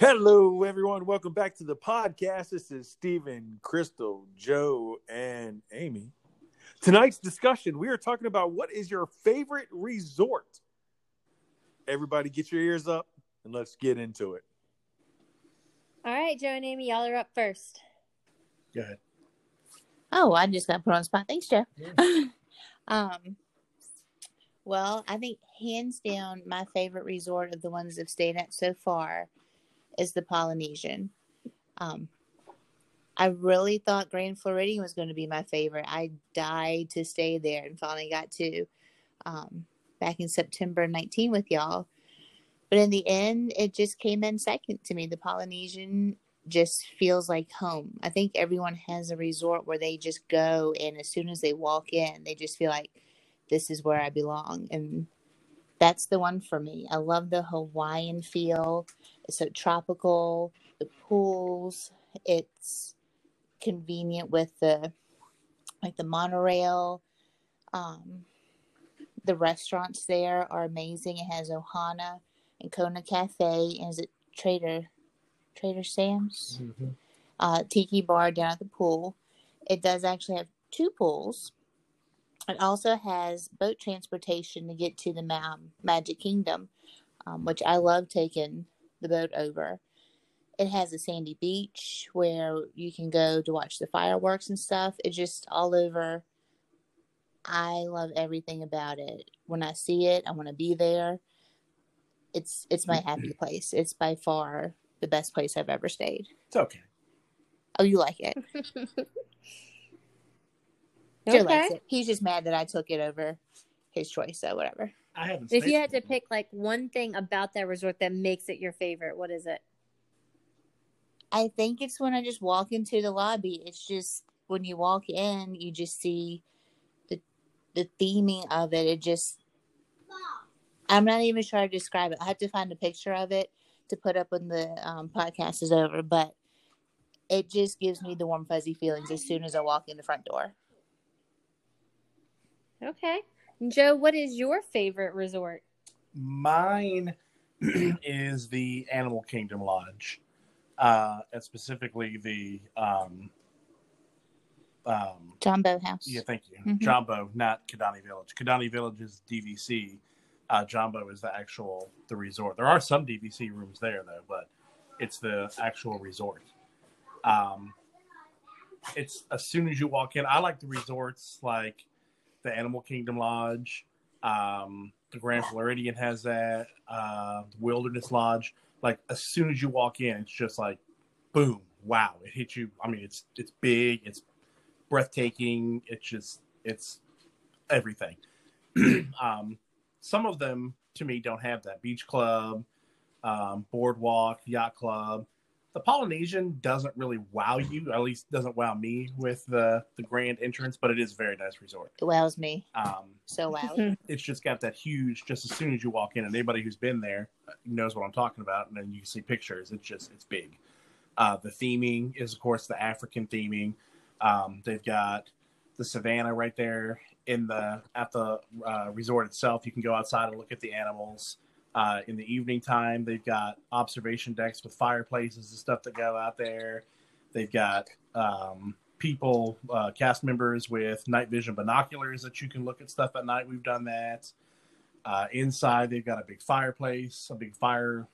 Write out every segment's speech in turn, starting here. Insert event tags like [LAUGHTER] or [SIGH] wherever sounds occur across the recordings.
Hello, everyone. Welcome back to the podcast. This is Stephen, Crystal, Joe, and Amy. Tonight's discussion, we are talking about what is your favorite resort. Everybody, get your ears up and let's get into it. All right, Joe and Amy, y'all are up first. Go ahead. Oh, I just got put on the spot. Thanks, Joe. [LAUGHS] um, well, I think hands down, my favorite resort of the ones I've stayed at so far is the Polynesian. Um, I really thought Grand Floridian was going to be my favorite. I died to stay there and finally got to um, back in September 19 with y'all. But in the end, it just came in second to me. The Polynesian just feels like home. I think everyone has a resort where they just go, and as soon as they walk in, they just feel like this is where I belong. And that's the one for me. I love the Hawaiian feel. It's so tropical. The pools. It's convenient with the like the monorail. Um, the restaurants there are amazing. It has Ohana and Kona Cafe, and is it Trader Trader Sam's Mm-hmm. uh, Tiki Bar down at the pool. It does actually have two pools. It also has boat transportation to get to the Ma- Magic Kingdom, um, which I love taking the boat over. It has a sandy beach where you can go to watch the fireworks and stuff. It's just all over. I love everything about it. When I see it, I want to be there. It's it's my happy place. It's by far the best place I've ever stayed. It's okay. Oh, you like it? [LAUGHS] Joe likes it. He's just mad that I took it over his choice, so whatever. I haven't. If you had to pick like one thing about that resort that makes it your favorite, what is it? I think it's when I just walk into the lobby. It's just when you walk in, you just see the the theming of it. It just I'm not even sure how to describe it. I have to find a picture of it to put up when the um, podcast is over, but it just gives me the warm fuzzy feelings as soon as I walk in the front door. Okay. Joe, what is your favorite resort? Mine [CLEARS THROAT] is the Animal Kingdom Lodge, uh, and specifically the um, um, Jambo House. yeah, thank you, Mhm. Jambo, not Kidani Village. Kidani Village is DVC. Uh, Jambo is the actual the resort. There are some DVC rooms there though, but it's the actual resort. Um, it's as soon as you walk in. I like the resorts like the Animal Kingdom Lodge. Um, the Grand Floridian has that. Uh, the Wilderness Lodge. Like as soon as you walk in, it's just like, boom, wow! It hits you. I mean, it's it's big. It's breathtaking. It's just it's everything. [CLEARS THROAT] um, some of them to me don't have that. Beach Club, um, Boardwalk, Yacht Club. The Polynesian doesn't really wow you, at least doesn't wow me with the the grand entrance, but it is a very nice resort. It wows me Um, so loud. [LAUGHS] it's just got that huge. Just as soon as you walk in, and anybody who's been there knows what I'm talking about. And then you see pictures. It's just it's big. Uh, the theming is, of course, the African theming. Um, they've got the savannah right there in the at the uh, resort itself. You can go outside and look at the animals. Uh, in the evening time, they've got observation decks with fireplaces and stuff that go out there. They've got um, people, uh, cast members with night vision binoculars that you can look at stuff at night. We've done that. Uh, inside, they've got a big fireplace, a big fire.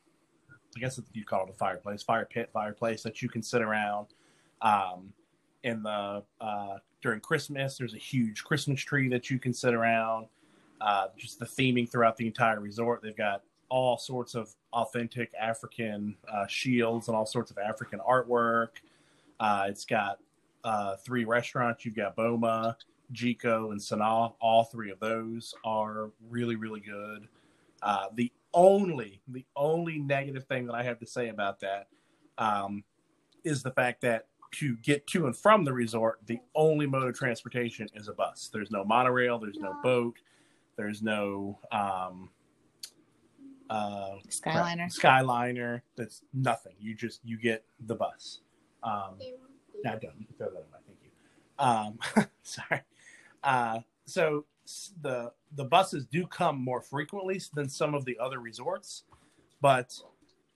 I guess you call it a fireplace, fire pit, fireplace that you can sit around. Um, in the uh, during Christmas, there's a huge Christmas tree that you can sit around. Uh, just the theming throughout the entire resort. They've got all sorts of authentic African uh, shields and all sorts of African artwork. Uh, it's got uh, three restaurants. You've got Boma, Jiko, and Sanaa. All three of those are really, really good. Uh, the only, the only negative thing that I have to say about that um, is the fact that to get to and from the resort, the only mode of transportation is a bus. There's no monorail. There's no boat. There's no um, uh, Skyliner. Skyliner. That's nothing. You just you get the bus. Um, not done. You can throw that away. Thank you. Um, [LAUGHS] sorry. Uh, so the the buses do come more frequently than some of the other resorts, but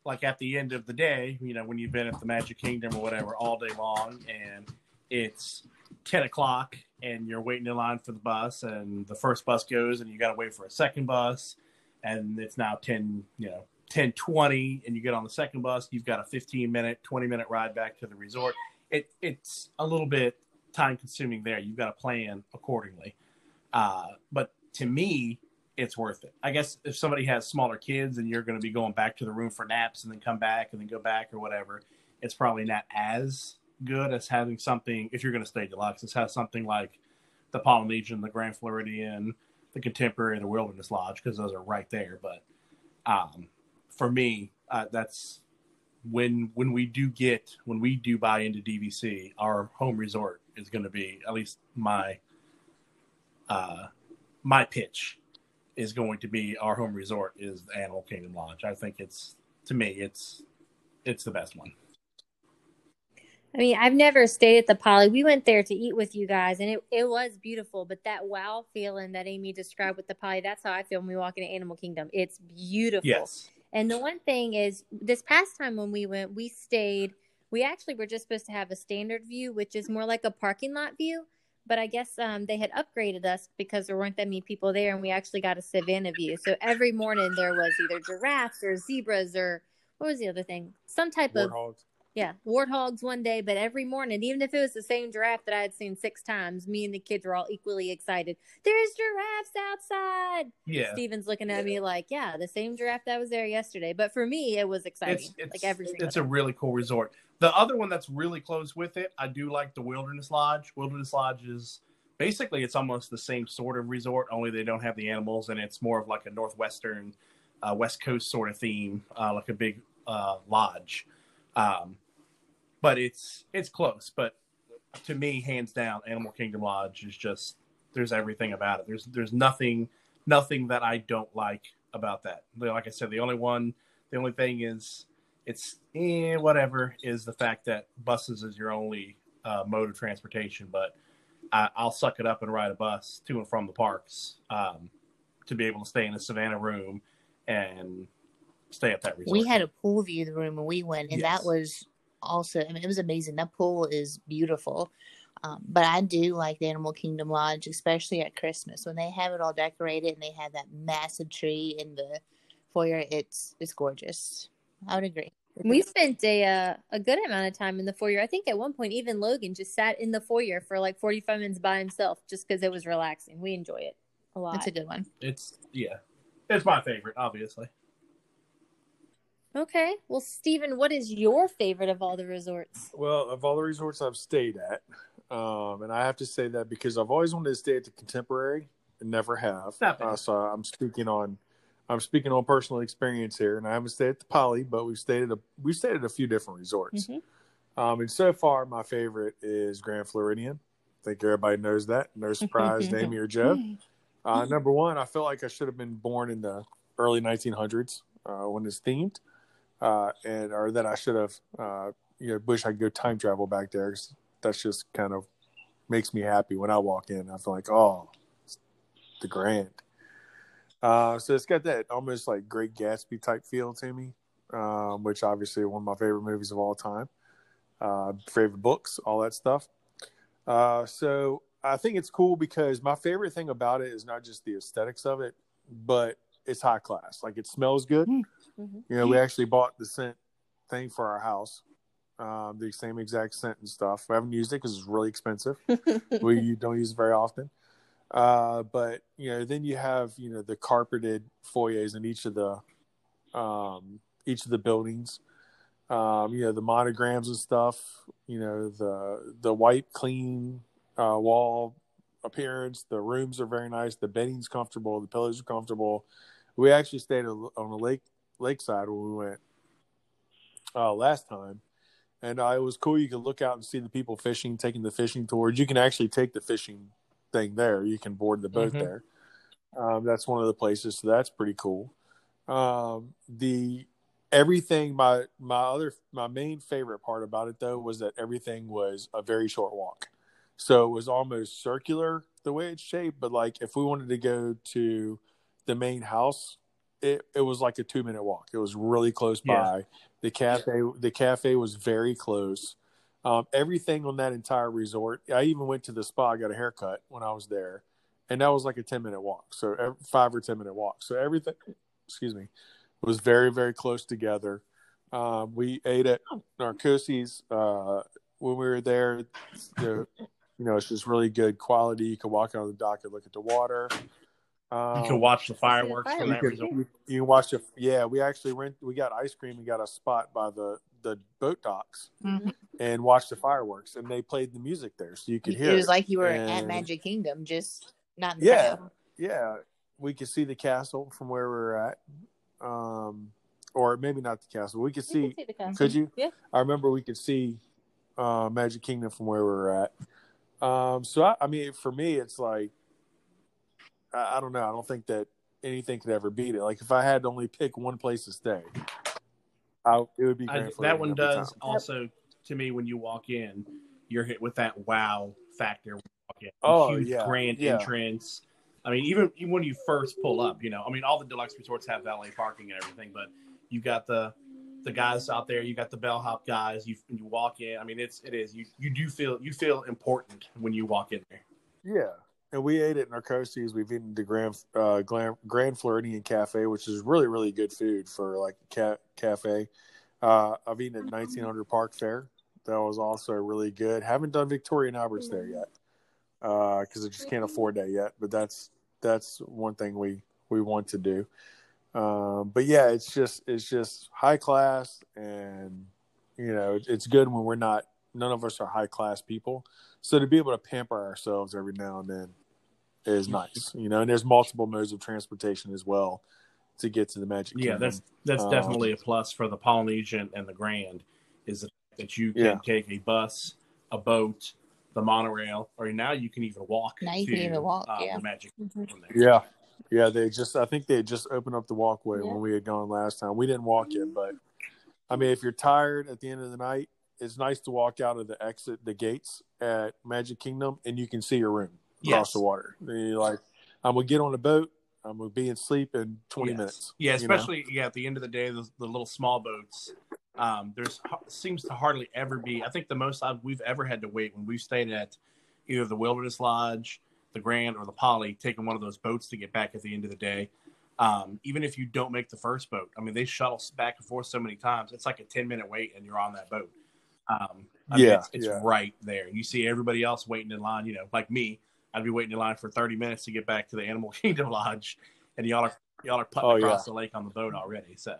like at the end of the day, you know, when you've been at the Magic Kingdom or whatever all day long, and it's ten o'clock, and you're waiting in line for the bus, and the first bus goes, and you got to wait for a second bus, and it's now ten, you know, ten twenty, and you get on the second bus, you've got a fifteen minute, twenty minute ride back to the resort. It it's a little bit time consuming there. You've got to plan accordingly. Uh, but to me, it's worth it. I guess if somebody has smaller kids and you're going to be going back to the room for naps and then come back and then go back or whatever, it's probably not as good as having something. If you're going to stay deluxe, it has something like the Polynesian, the Grand Floridian, the Contemporary, the Wilderness Lodge because those are right there. But um, for me, uh, that's when when we do get when we do buy into DVC, our home resort is going to be at least my uh, my pitch is going to be our home resort is the Animal Kingdom Lodge. I think it's to me it's it's the best one. I mean, I've never stayed at the Poly. We went there to eat with you guys, and it, it was beautiful. But that wow feeling that Amy described with the Poly, that's how I feel when we walk into Animal Kingdom. It's beautiful. Yes. And the one thing is, this past time when we went, we stayed. We actually were just supposed to have a standard view, which is more like a parking lot view. But I guess um, they had upgraded us because there weren't that many people there, and we actually got a savannah view. So every morning there was either giraffes or zebras or what was the other thing? Some type of Warthogs. Yeah, warthogs one day, but every morning, even if it was the same giraffe that I had seen six times, me and the kids were all equally excited. There's giraffes outside. Yeah. Steven's looking at me like, yeah, the same giraffe that was there yesterday. But for me, it was exciting. It's it's, like every single it's a really cool resort. The other one that's really close with it, I do like the Wilderness Lodge. Wilderness Lodge is basically it's almost the same sort of resort, only they don't have the animals, and it's more of like a northwestern, uh, west coast sort of theme, uh, like a big uh, lodge. Um, but it's it's close. But to me, hands down, Animal Kingdom Lodge is just there's everything about it. There's there's nothing nothing that I don't like about that. Like I said, the only one, the only thing is it's eh, whatever is the fact that buses is your only uh, mode of transportation. But I, I'll suck it up and ride a bus to and from the parks um, to be able to stay in a Savannah room and stay at that resort. We had a pool view of the room when we went, and Yes. that was also. I mean, it was amazing. That pool is beautiful. Um, but I do like the Animal Kingdom Lodge, especially at Christmas when they have it all decorated and they have that massive tree in the foyer. It's it's gorgeous. I would agree. We spent a uh, a good amount of time in the foyer. I think at one point even Logan just sat in the foyer for like 45 minutes by himself just because it was relaxing. We enjoy it a lot. It's a good one. it's yeah, it's my favorite, obviously. Okay. Well, Stephen, what is your favorite of all the resorts? Well, of all the resorts I've stayed at, um, and I have to say that because I've always wanted to stay at the Contemporary and never have. Not. Uh, so I'm speaking on, I'm speaking on personal experience here, and I haven't stayed at the Poly, but we've stayed at a we've stayed at a few different resorts. Mhm. Um, and so far, my favorite is Grand Floridian. I think everybody knows that. No surprise, Amy or Joe. Uh, number one, I feel like I should have been born in the early 1900s uh, when it's themed, uh, and or that I should have, uh, you know, wish I could go time travel back there. 'cause That's just kind of makes me happy when I walk in. I feel like, oh, the Grand. Uh, so it's got that almost like Great Gatsby type feel to me, um, which obviously one of my favorite movies of all time. Uh, favorite books, all that stuff. Uh, so I think it's cool because my favorite thing about it is not just the aesthetics of it, but it's high class. Like it smells good. Mhm. You know, we actually bought the scent thing for our house, um, the same exact scent and stuff. We haven't used it because it's really expensive. [LAUGHS] we don't use it very often. Uh, but you know, then you have you know the carpeted foyers in each of the um, each of the buildings. Um, you know the monograms and stuff. You know the the white clean uh, wall appearance. The rooms are very nice. The bedding's comfortable. The pillows are comfortable. We actually stayed on a lake lakeside when we went uh, last time, and uh, it was cool. You could look out and see the people fishing, taking the fishing tours. You can actually take the fishing thing there. You can board the boat Mhm. there. Um, that's one of the places, so that's pretty cool. Um, the everything my my other my main favorite part about it though was that everything was a very short walk. So it was almost circular the way it's shaped, but like if we wanted to go to the main house it, it was like a two minute walk. It was really close Yeah. by. The cafe the cafe was very close. Um, everything on that entire resort. I even went to the spa, got a haircut when I was there, and that was like a ten minute walk. So ev- five or ten minute walk. So everything, excuse me, was very very close together. Um, we ate at Narcoossee's uh, when we were there. The, you know, it's just really good quality. You can walk out on the dock and look at the water. Um, You can watch the fireworks from you that can, resort. you, you can watch the yeah. We actually rent. We got ice cream. We got a spot by the the boat docks Mhm. and watched the fireworks. And they played the music there, so you could hear. It was like you were at Magic Kingdom, just not in Yeah. crowd. yeah, we could see the castle from where we were at. Um, or maybe not the castle. We could You can see. see the castle. Could you? Yeah. I remember we could see uh, Magic Kingdom from where we were at. Um, so I, I mean, for me, it's like I, I don't know. I don't think that anything could ever beat it. Like if I had to only pick one place to stay, I, it would be I, that one does time. also to me when you walk in, you're hit with that wow factor. Walk in. Oh, Huge yeah, grand yeah. entrance. I mean, even, even when you first pull up, you know, I mean, all the deluxe resorts have valet parking and everything, but you got the the guys out there, you got the bellhop guys. You you walk in. I mean, it's it is you you do feel you feel important when you walk in there. Yeah. And we ate at Narcoossee's. We've eaten the Grand uh, Grand, Floridian Cafe, which is really really good food for like a ca- cafe. Uh, I've eaten at 1900 Park Fare. That was also really good. Haven't done Victoria and Albert's there yet because I just can't afford that yet. But that's that's one thing we we want to do. Um, but yeah, it's just it's just high class, and you know it's good when we're not. None of us are high class people, so to be able to pamper ourselves every now and then is nice. You know, and there's multiple modes of transportation as well to get to the Magic Yeah, Kingdom. that's that's Um, definitely a plus for the Polynesian and the Grand is that you can Yeah. take a bus, a boat, the monorail, or now you can even walk. Now you to, can even walk, uh, yeah. the Magic Mhm. Kingdom there. Yeah. Yeah, they just I think they just opened up the walkway Yeah. when we had gone last time. We didn't walk it, but I mean if you're tired at the end of the night, it's nice to walk out of the exit the gates at Magic Kingdom and you can see your room across Yes. the water. You're like, I'm gonna get on a boat, I'm gonna be in sleep in twenty Yes. minutes. Yeah, you know? especially yeah at the end of the day, the, the little small boats. Um, there's seems to hardly ever be. I think the most I've, we've ever had to wait when we've stayed at either the Wilderness Lodge, the Grand, or the Poly, taking one of those boats to get back at the end of the day. Um, even if you don't make the first boat, I mean they shuttle back and forth so many times. It's like a ten minute wait, and you're on that boat. Um, I mean, Yeah, it's, it's yeah. right there. You see everybody else waiting in line. You know, like me, I'd be waiting in line for 30 minutes to get back to the Animal [LAUGHS] Kingdom Lodge, and y'all are y'all are putting Oh, across yeah. the lake on the boat already. So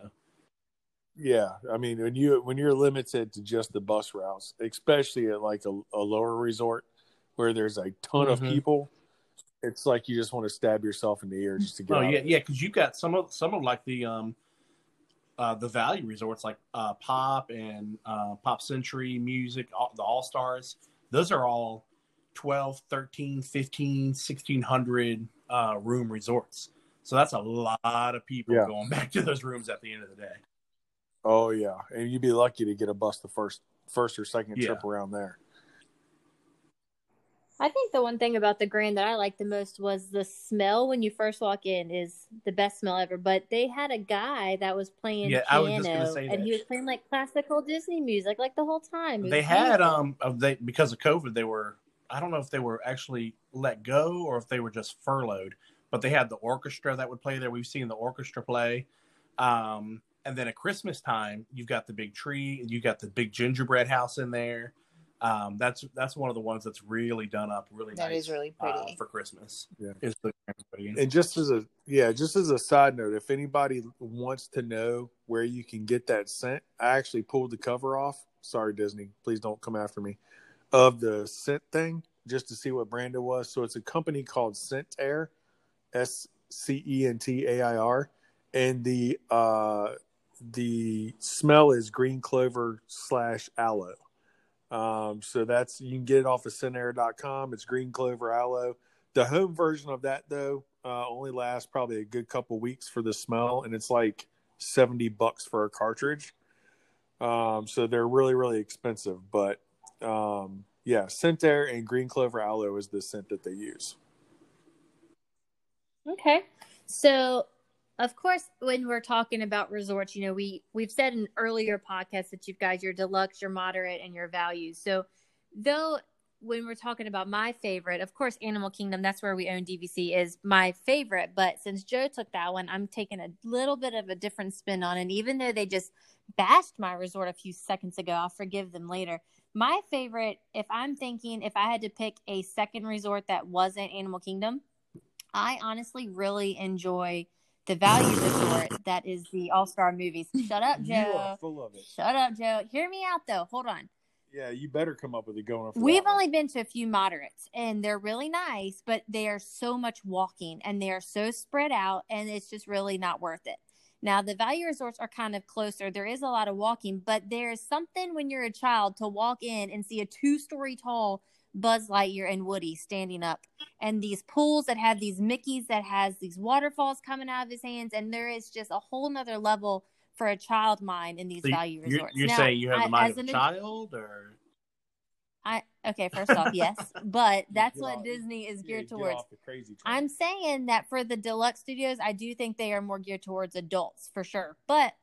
Yeah, I mean when you when you're limited to just the bus routes, especially at like a, a lower resort where there's a ton of Mhm. people, it's like you just want to stab yourself in the ear just to get. oh out yeah, yeah, because you've got some of some of like the um uh the value resorts like uh Pop and uh Pop Century Music, all, the All Stars. Those are all 12, 13, 15, 1600 uh room resorts. So that's a lot of people Yeah. going [LAUGHS] back to those rooms at the end of the day. Oh yeah, and you'd be lucky to get a bus the first first or second Yeah. trip around there. I think the one thing about the Grand that I liked the most was the smell when you first walk in is the best smell ever. But they had a guy that was playing Yeah, I was piano, just gonna say and that. he was playing like classical Disney music like the whole time. They had beautiful. um they because of COVID they were I don't know if they were actually let go or if they were just furloughed, but they had the orchestra that would play there. We've seen the orchestra play. Um and then at Christmas time, you've got the big tree, and you've got the big gingerbread house in there. Um, that's that's one of the ones that's really done up really That nice is really uh, pretty. for Christmas. Yeah. is the Grand And just as a yeah, just as a side note, if anybody wants to know where you can get that scent, I actually pulled the cover off. Sorry, Disney, please don't come after me. Of the scent thing, just to see what brand it was. So it's a company called Scent Air, S C E N T A I R, and the uh, the smell is green clover slash aloe. Um, so that's you can get it off of scentair.com. It's green clover aloe. The home version of that though uh, only lasts probably a good couple weeks for the smell, and it's like seventy bucks for a cartridge. Um, so they're really really expensive, but um, yeah, scent air and green clover aloe is the scent that they use. Okay. So of course, when we're talking about resorts, you know, we we've said in earlier podcasts that you guys your deluxe, your moderate, and your values. So, though when we're talking about my favorite, of course, Animal Kingdom, that's where we own DVC, is my favorite. But since Joe took that one, I'm taking a little bit of a different spin on it. Even though they just bashed my resort a few seconds ago, I'll forgive them later. My favorite, if I'm thinking, if I had to pick a second resort that wasn't Animal Kingdom, I honestly really enjoy the value resort that is the All Star Movies. Shut up, You are Joe. full of it. Shut up, Joe. Hear me out, though. Hold on. Yeah, you better come up with a going. We've only been to a few moderates and they're really nice, but they are so much walking and they are so spread out and it's just really not worth it. Now, the value resorts are kind of closer. There is a lot of walking, but there's something when you're a child to walk in and see a two story tall Buzz Lightyear and Woody standing up and these pools that have these Mickeys that has these waterfalls coming out of his hands. And there is just a whole nother level for a child mind in these So you- value you're, resorts. you're Now, saying you have I- the mind as of a child, or I okay, first off, yes, [LAUGHS] but that's what off- Disney is geared get towards. I'm saying that for the deluxe studios, I do think they are more geared towards adults for sure. But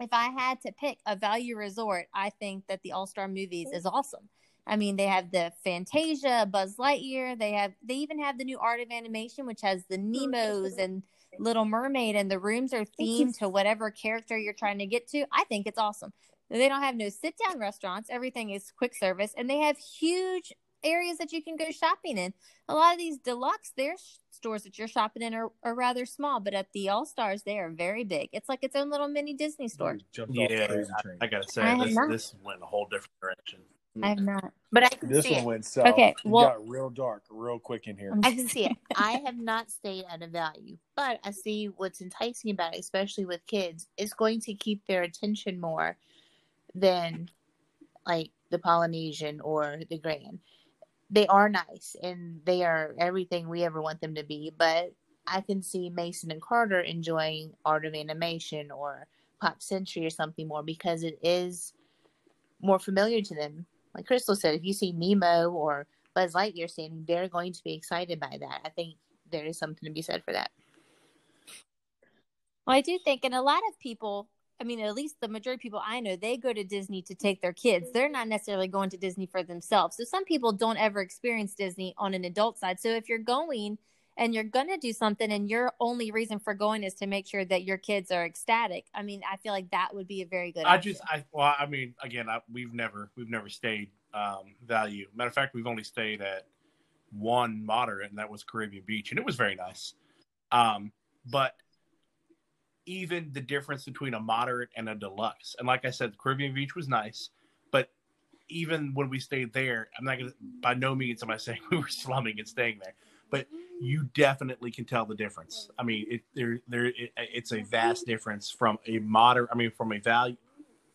if I had to pick a value resort, I think that the All Star Movies is awesome. I mean, they have the Fantasia, Buzz Lightyear. They have they even have the new Art of Animation, which has the Nemos and Little Mermaid, and the rooms are themed to whatever character you're trying to get to. I think it's awesome. They don't have no sit down restaurants. Everything is quick service, and they have huge areas that you can go shopping in. A lot of these deluxe, their stores that you're shopping in are, are rather small, but at the All Stars, they are very big. It's like its own little mini Disney store. You jumped off the yeah, I. I gotta say I this this went a whole different direction. I have not. But I can this see one it. went south. Okay, It well- got real dark real quick in here. I can see it. I have not stayed at a value, but I see what's enticing about it, especially with kids. It's going to keep their attention more than like the Polynesian or the Grand. They are nice and they are everything we ever want them to be, but I can see Mason and Carter enjoying Art of Animation or Pop Century or something more because it is more familiar to them. Like Crystal said, if you see Nemo or Buzz Lightyear standing, they're going to be excited by that. I think there is something to be said for that. Well, I do think, and a lot of people, I mean, at least the majority of people I know, they go to Disney to take their kids. They're not necessarily going to Disney for themselves. So some people don't ever experience Disney on an adult side. So if you're going and you're going to do something and your only reason for going is to make sure that your kids are ecstatic, I mean, I feel like that would be a very good I option. just, I well, I mean, again, I, we've never, we've never stayed um, value. Matter of fact, we've only stayed at one moderate, and that was Caribbean Beach, and it was very nice. Um, but even the difference between a moderate and a deluxe, and like I said, the Caribbean Beach was nice, but even when we stayed there, I'm not gonna. By no means am I saying [LAUGHS] we were slumming and staying there, but you definitely can tell the difference. I mean, it, there, there, it, it's a vast difference from a moderate. I mean, from a value.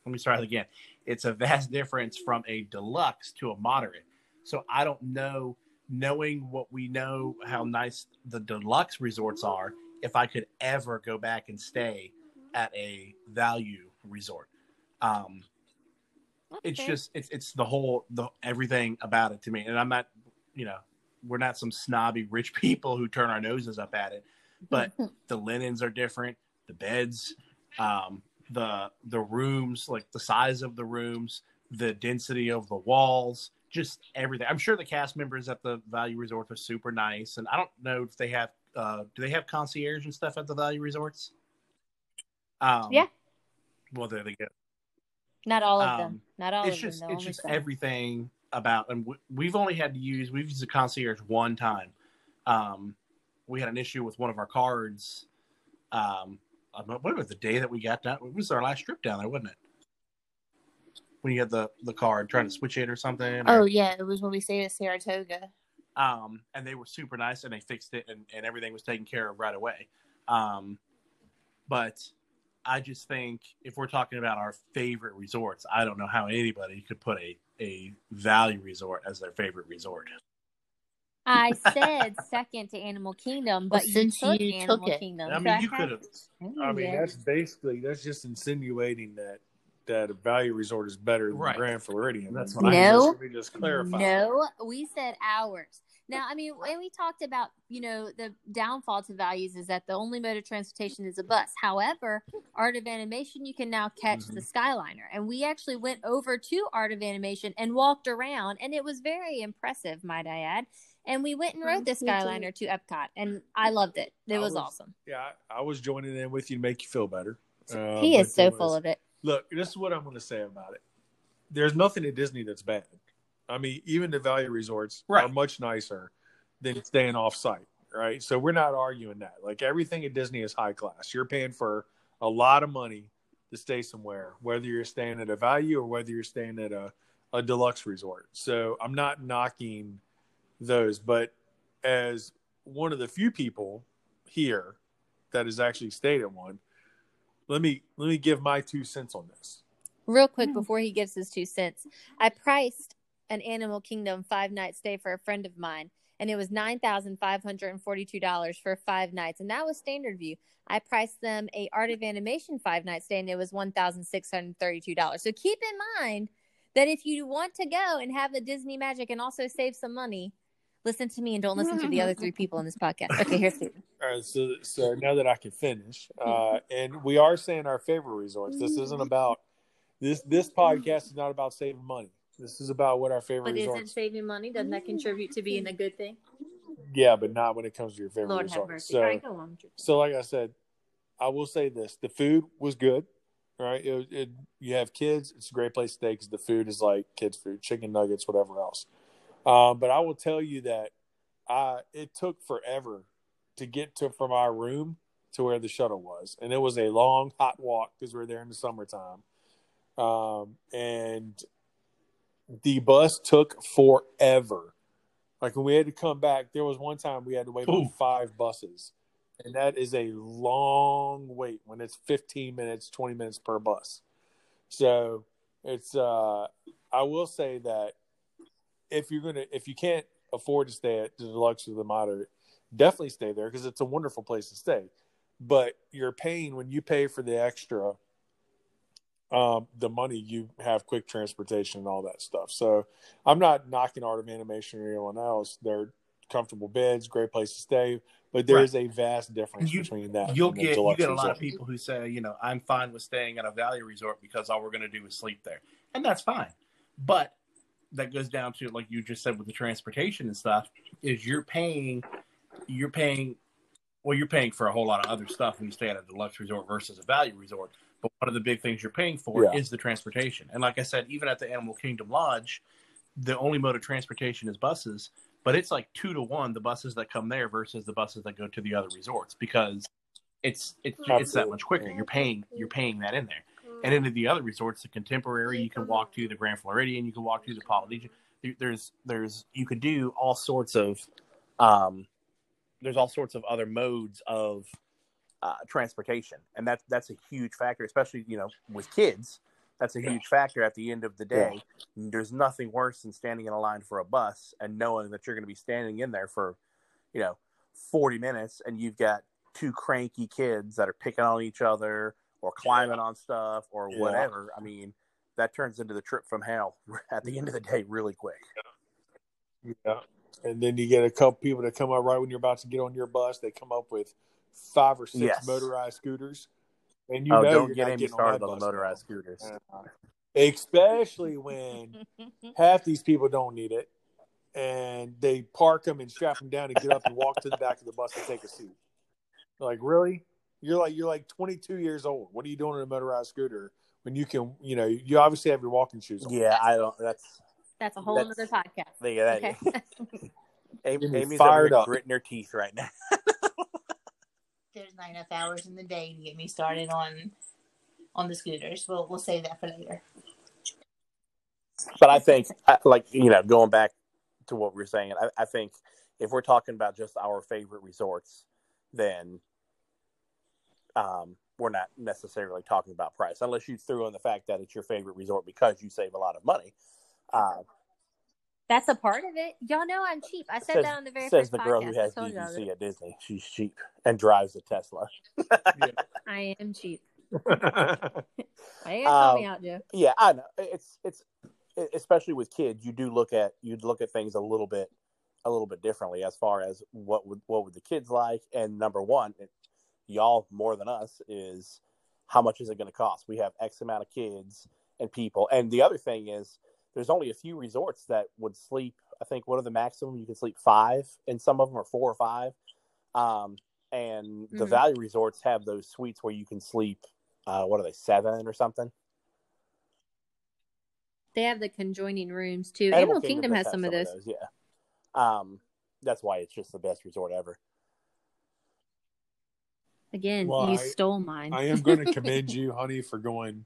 Let me start again. It's a vast difference from a deluxe to a moderate. So I don't know, knowing what we know, how nice the deluxe resorts are, if I could ever go back and stay at a value resort. Um, it's just it's it's the whole the everything about it to me. And i'm not you know we're not some snobby rich [LAUGHS] people who turn our noses up at it but [LAUGHS] the linens are different the beds um the the rooms like the size of the rooms the density of the walls just everything. I'm sure the cast members at the value resort are super nice and i don't know if they have uh do they have concierge and stuff at the value resorts um Yeah. well there they go Not all of Um, them. Not all it's of just them. it's just some. everything about and we, we've only had to use we've used the concierge one time um we had an issue with one of our cards um uh, what was the day that we got down it was our last trip down there wasn't it when you had the the card trying to switch it or something Oh yeah, it was when we stayed at Saratoga. Um and they were super nice and they fixed it and, and everything was taken care of right away um but I just think if we're talking about our favorite resorts, I don't know how anybody could put a, a value resort as their favorite resort. I [LAUGHS] said second to Animal Kingdom, Well, but since you took you Animal took it. Kingdom. I so mean, you had could have. I mean, Yeah. that's basically that's just insinuating that that a value resort is better than Right. Grand Floridian. That's Let what me I- No. just- Let me just clarify. No, we said hours. Now, I mean, when we talked about, you know, the downfall to values is that the only mode of transportation is a bus. However, Art of Animation, you can now catch the Skyliner. And we actually went over to Art of Animation and walked around, and it was very impressive, might I add. And we went and rode the Skyliner to Epcot, and I loved it. It was, was- awesome. Yeah, I, I was joining in with you to make you feel better. Uh, he is so there full of it. Look, this is what I'm going to say about it. There's nothing at Disney that's bad. I mean, even the value resorts are much nicer than staying off site, right? So we're not arguing that. Like everything at Disney is high class. You're paying for a lot of money to stay somewhere, whether you're staying at a value or whether you're staying at a, a deluxe resort. So I'm not knocking those, but as one of the few people here that has actually stayed at one, let me let me give my two cents on this. Real quick hmm. before he gives his two cents, I priced an Animal Kingdom five night stay for a friend of mine, and it was nine thousand five hundred and forty two dollars for five nights, and that was standard view. I priced them a Art of Animation five night stay, and it was one thousand six hundred thirty two dollars. So keep in mind that if you want to go and have the Disney magic and also save some money, listen to me and don't listen to the other three [LAUGHS] people in this podcast. Okay, here's Stephen. [LAUGHS] All right, so so now that I can finish, uh, and we are saying our favorite resorts. This isn't about this. This podcast is not about saving money. This is about what our favorite But isn't resorts. saving money doesn't that contribute to being a good thing? Yeah, but not when it comes to your favorite Lord have resort. mercy. So, All right, go on. so like I said, I will say this: the food was good. Right, it, it, you have kids. It's a great place to stay because the food is like kids' food, chicken nuggets, whatever else. Um, but I will tell you that I it took forever to get to from our room to where the shuttle was, and it was a long, hot walk because we are there in the summertime. Um, and the bus took forever. Like when we had to come back, there was one time we had to wait Ooh. five buses, and that is a long wait when it's 15 minutes, 20 minutes per bus. So it's uh I will say that if you're gonna if you can't afford to stay at the deluxe or the moderate, definitely stay there because it's a wonderful place to stay. But you're paying when you pay for the extra um the money you have quick transportation and all that stuff. So I'm not knocking Art of Animation or anyone else. They're comfortable beds, great place to stay, but there Right. is a vast difference You- between that. You'll get you get a lot of people who say, you know, I'm fine with staying at a value resort because all we're going to do is sleep there, and that's fine. But that goes down to like you just said with the transportation and stuff. Is you're paying, you're paying, well, you're paying for a whole lot of other stuff when you stay at a deluxe resort versus a value resort. But one of the big things you're paying for Yeah. is the transportation. And like I said, even at the Animal Kingdom Lodge, the only mode of transportation is buses. But it's like two to one the buses that come there versus the buses that go to the other resorts because it's it's it's that much quicker. You're paying you're paying that in there. And into the other resorts, the Contemporary, you can walk to the Grand Floridian, you can walk to the Polynesian. There's there's you could do all sorts of um there's all sorts of other modes of uh, transportation, and that's that's a huge factor, especially you know with kids. That's a huge factor at the end of the day. There's nothing worse than standing in a line for a bus and knowing that you're going to be standing in there for, you know, 40 minutes and you've got two cranky kids that are picking on each other or climbing on stuff or Yeah. whatever. I mean, that turns into the trip from hell [LAUGHS] at the end of the day really quick. Yeah. And then you get a couple people that come up right when you're about to get on your bus. They come up with five or six Yes. motorized scooters. And you oh, know don't you're get getting started on, on the motorized scooters. now. Especially when half these people don't need it. And they park them and strap them down and get up and walk to the back of the bus and take a seat. Like, really? You're like you're like 22 years old. What are you doing on a motorized scooter when you can, you know, you obviously have your walking shoes on. Yeah, I don't. That's That's a whole That's- other podcast. think of that. Okay. [LAUGHS] Amy, Amy's fired up. gritting her teeth right now. [LAUGHS] There's not enough hours in the day to get me started on on the scooters. We'll we'll save that for later. But I think, like you know, going back to what we were saying, I, I think if we're talking about just our favorite resorts, then um, we're not necessarily talking about price, unless you threw in the fact that it's your favorite resort because you save a lot of money. Uh, That's a part of it. Y'all know I'm cheap. I said says that on the very says first the girl podcast. who has I told y'all BBC that at Disney. She's cheap and drives a Tesla. [LAUGHS] I am cheap. [LAUGHS] Why you call me Um, out, Joe? yeah, I know. It's it's especially with kids, you do look at you'd look at things a little bit a little bit differently as far as what would what would the kids like and number one, y'all more than us is how much is it going to cost? We have X amount of kids and people, and the other thing is there's only a few resorts that would sleep. I think what are the maximum you can sleep five, and some of them are four or five. Um, and the Mhm. value resorts have those suites where you can sleep. Uh, what are they, seven or something? They have the conjoining rooms too. Animal Animal, Kingdom, does has some of those. Yeah. Um, that's why it's just the best resort ever. Again, Well, you I- stole mine. I am going to commend [LAUGHS] you, honey, for going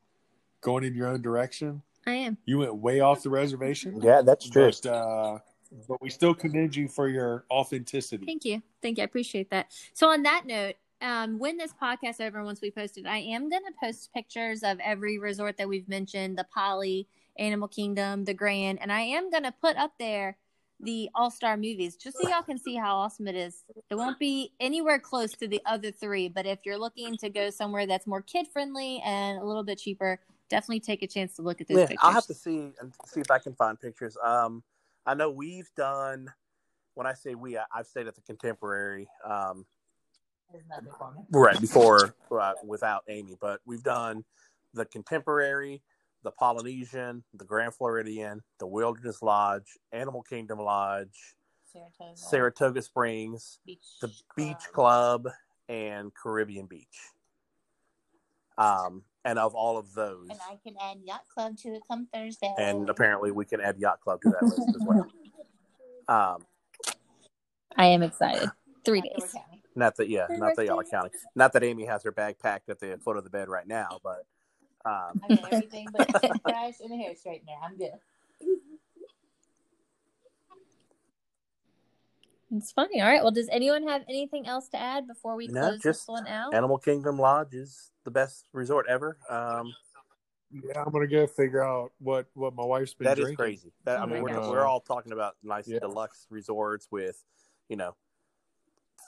going in your own direction. I am. You went way off the reservation. Yeah, that's true. But, uh, but we still commend you for your authenticity. Thank you. Thank you. I appreciate that. So on that note, um, when this podcast over, once we post it, I am going to post pictures of every resort that we've mentioned, the Poly, Animal Kingdom, the Grand, and I am going to put up there the All Star movies just so y'all can see how awesome it is. It won't be anywhere close to the other three, but if you're looking to go somewhere that's more kid friendly and a little bit cheaper, definitely take a chance to look at those Yeah, pictures. I'll have to see and see if I can find pictures. Um, I know we've done. When I say we, I, I've stayed at the Contemporary. Um, There's nothing for me. right before uh, without Amy, but we've done the Contemporary, the Polynesian, the Grand Floridian, the Wilderness Lodge, Animal Kingdom Lodge, Saratoga. Saratoga Springs, Beach the Beach Club, and Caribbean Beach. Um, and of all of those, And I can add Yacht Club to it come Thursday. and apparently we can add Yacht Club to that list as well. [LAUGHS] Um, I am excited. Three Not that we're days. not that, yeah, not that y'all are counting. Not that Amy has her bag packed at the foot of the bed right now, but um, I got everything but a toothbrush and a hair straightener. I'm good. It's funny. All right. Well, does anyone have anything else to add before we No, close just this one out? Animal Kingdom Lodge is the best resort ever. Um, Yeah, I'm gonna go figure out what what my wife's been that is drinking. crazy. That, I Oh mean, we're, we're all talking about nice Yeah. deluxe resorts with, you know,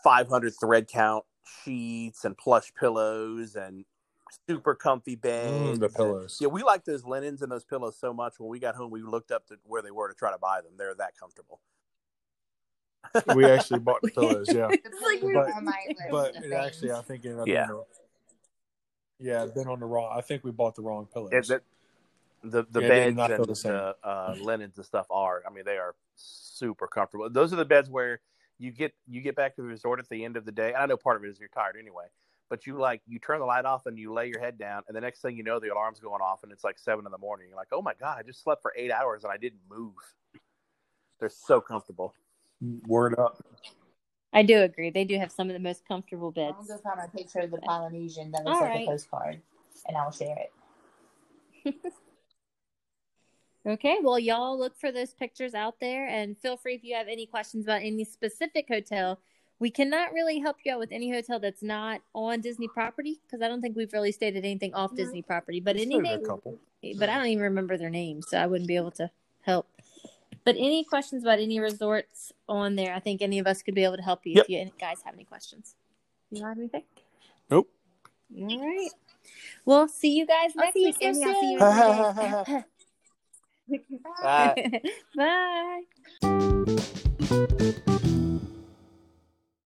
500 thread count sheets and plush pillows and super comfy beds. Mm, the and- pillows. Yeah, we like those linens and those pillows so much. When we got home, we looked up to where they were to try to buy them. They're that comfortable. we actually bought the pillows. Yeah, [LAUGHS] It's like we're- But- on my but it actually, I think it Yeah. being the- yeah, it's been on the wrong. I think we bought the wrong pillows. It, the the, the Yeah, beds not and the the uh, [LAUGHS] linens and stuff are. I mean, they are super comfortable. Those are the beds where you get you get back to the resort at the end of the day. I know part of it is you're tired anyway, but you like you turn the light off and you lay your head down, and the next thing you know, the alarm's going off, and it's like seven in the morning. You're like, oh my god, I just slept for eight hours and I didn't move. They're so comfortable. Word up. I do agree. They do have some of the most comfortable I'm beds. gonna go find a picture of the Polynesian that All looks like right. a postcard, and I will share it. [LAUGHS] Okay. Well, y'all look for those pictures out there and feel free if you have any questions about any specific hotel. We cannot really help you out with any hotel that's not on Disney property because I don't think we've really stated anything off Disney property. But There's anything a couple. but I don't even remember their names, so I wouldn't be able to help. But any questions about any resorts on there, I think any of us could be able to help you Yep. if you guys have any questions. You have anything? Nope. All right. Well, see you guys I'll next see week. so Amy. I'll see you soon. three days. Uh, Bye. [LAUGHS]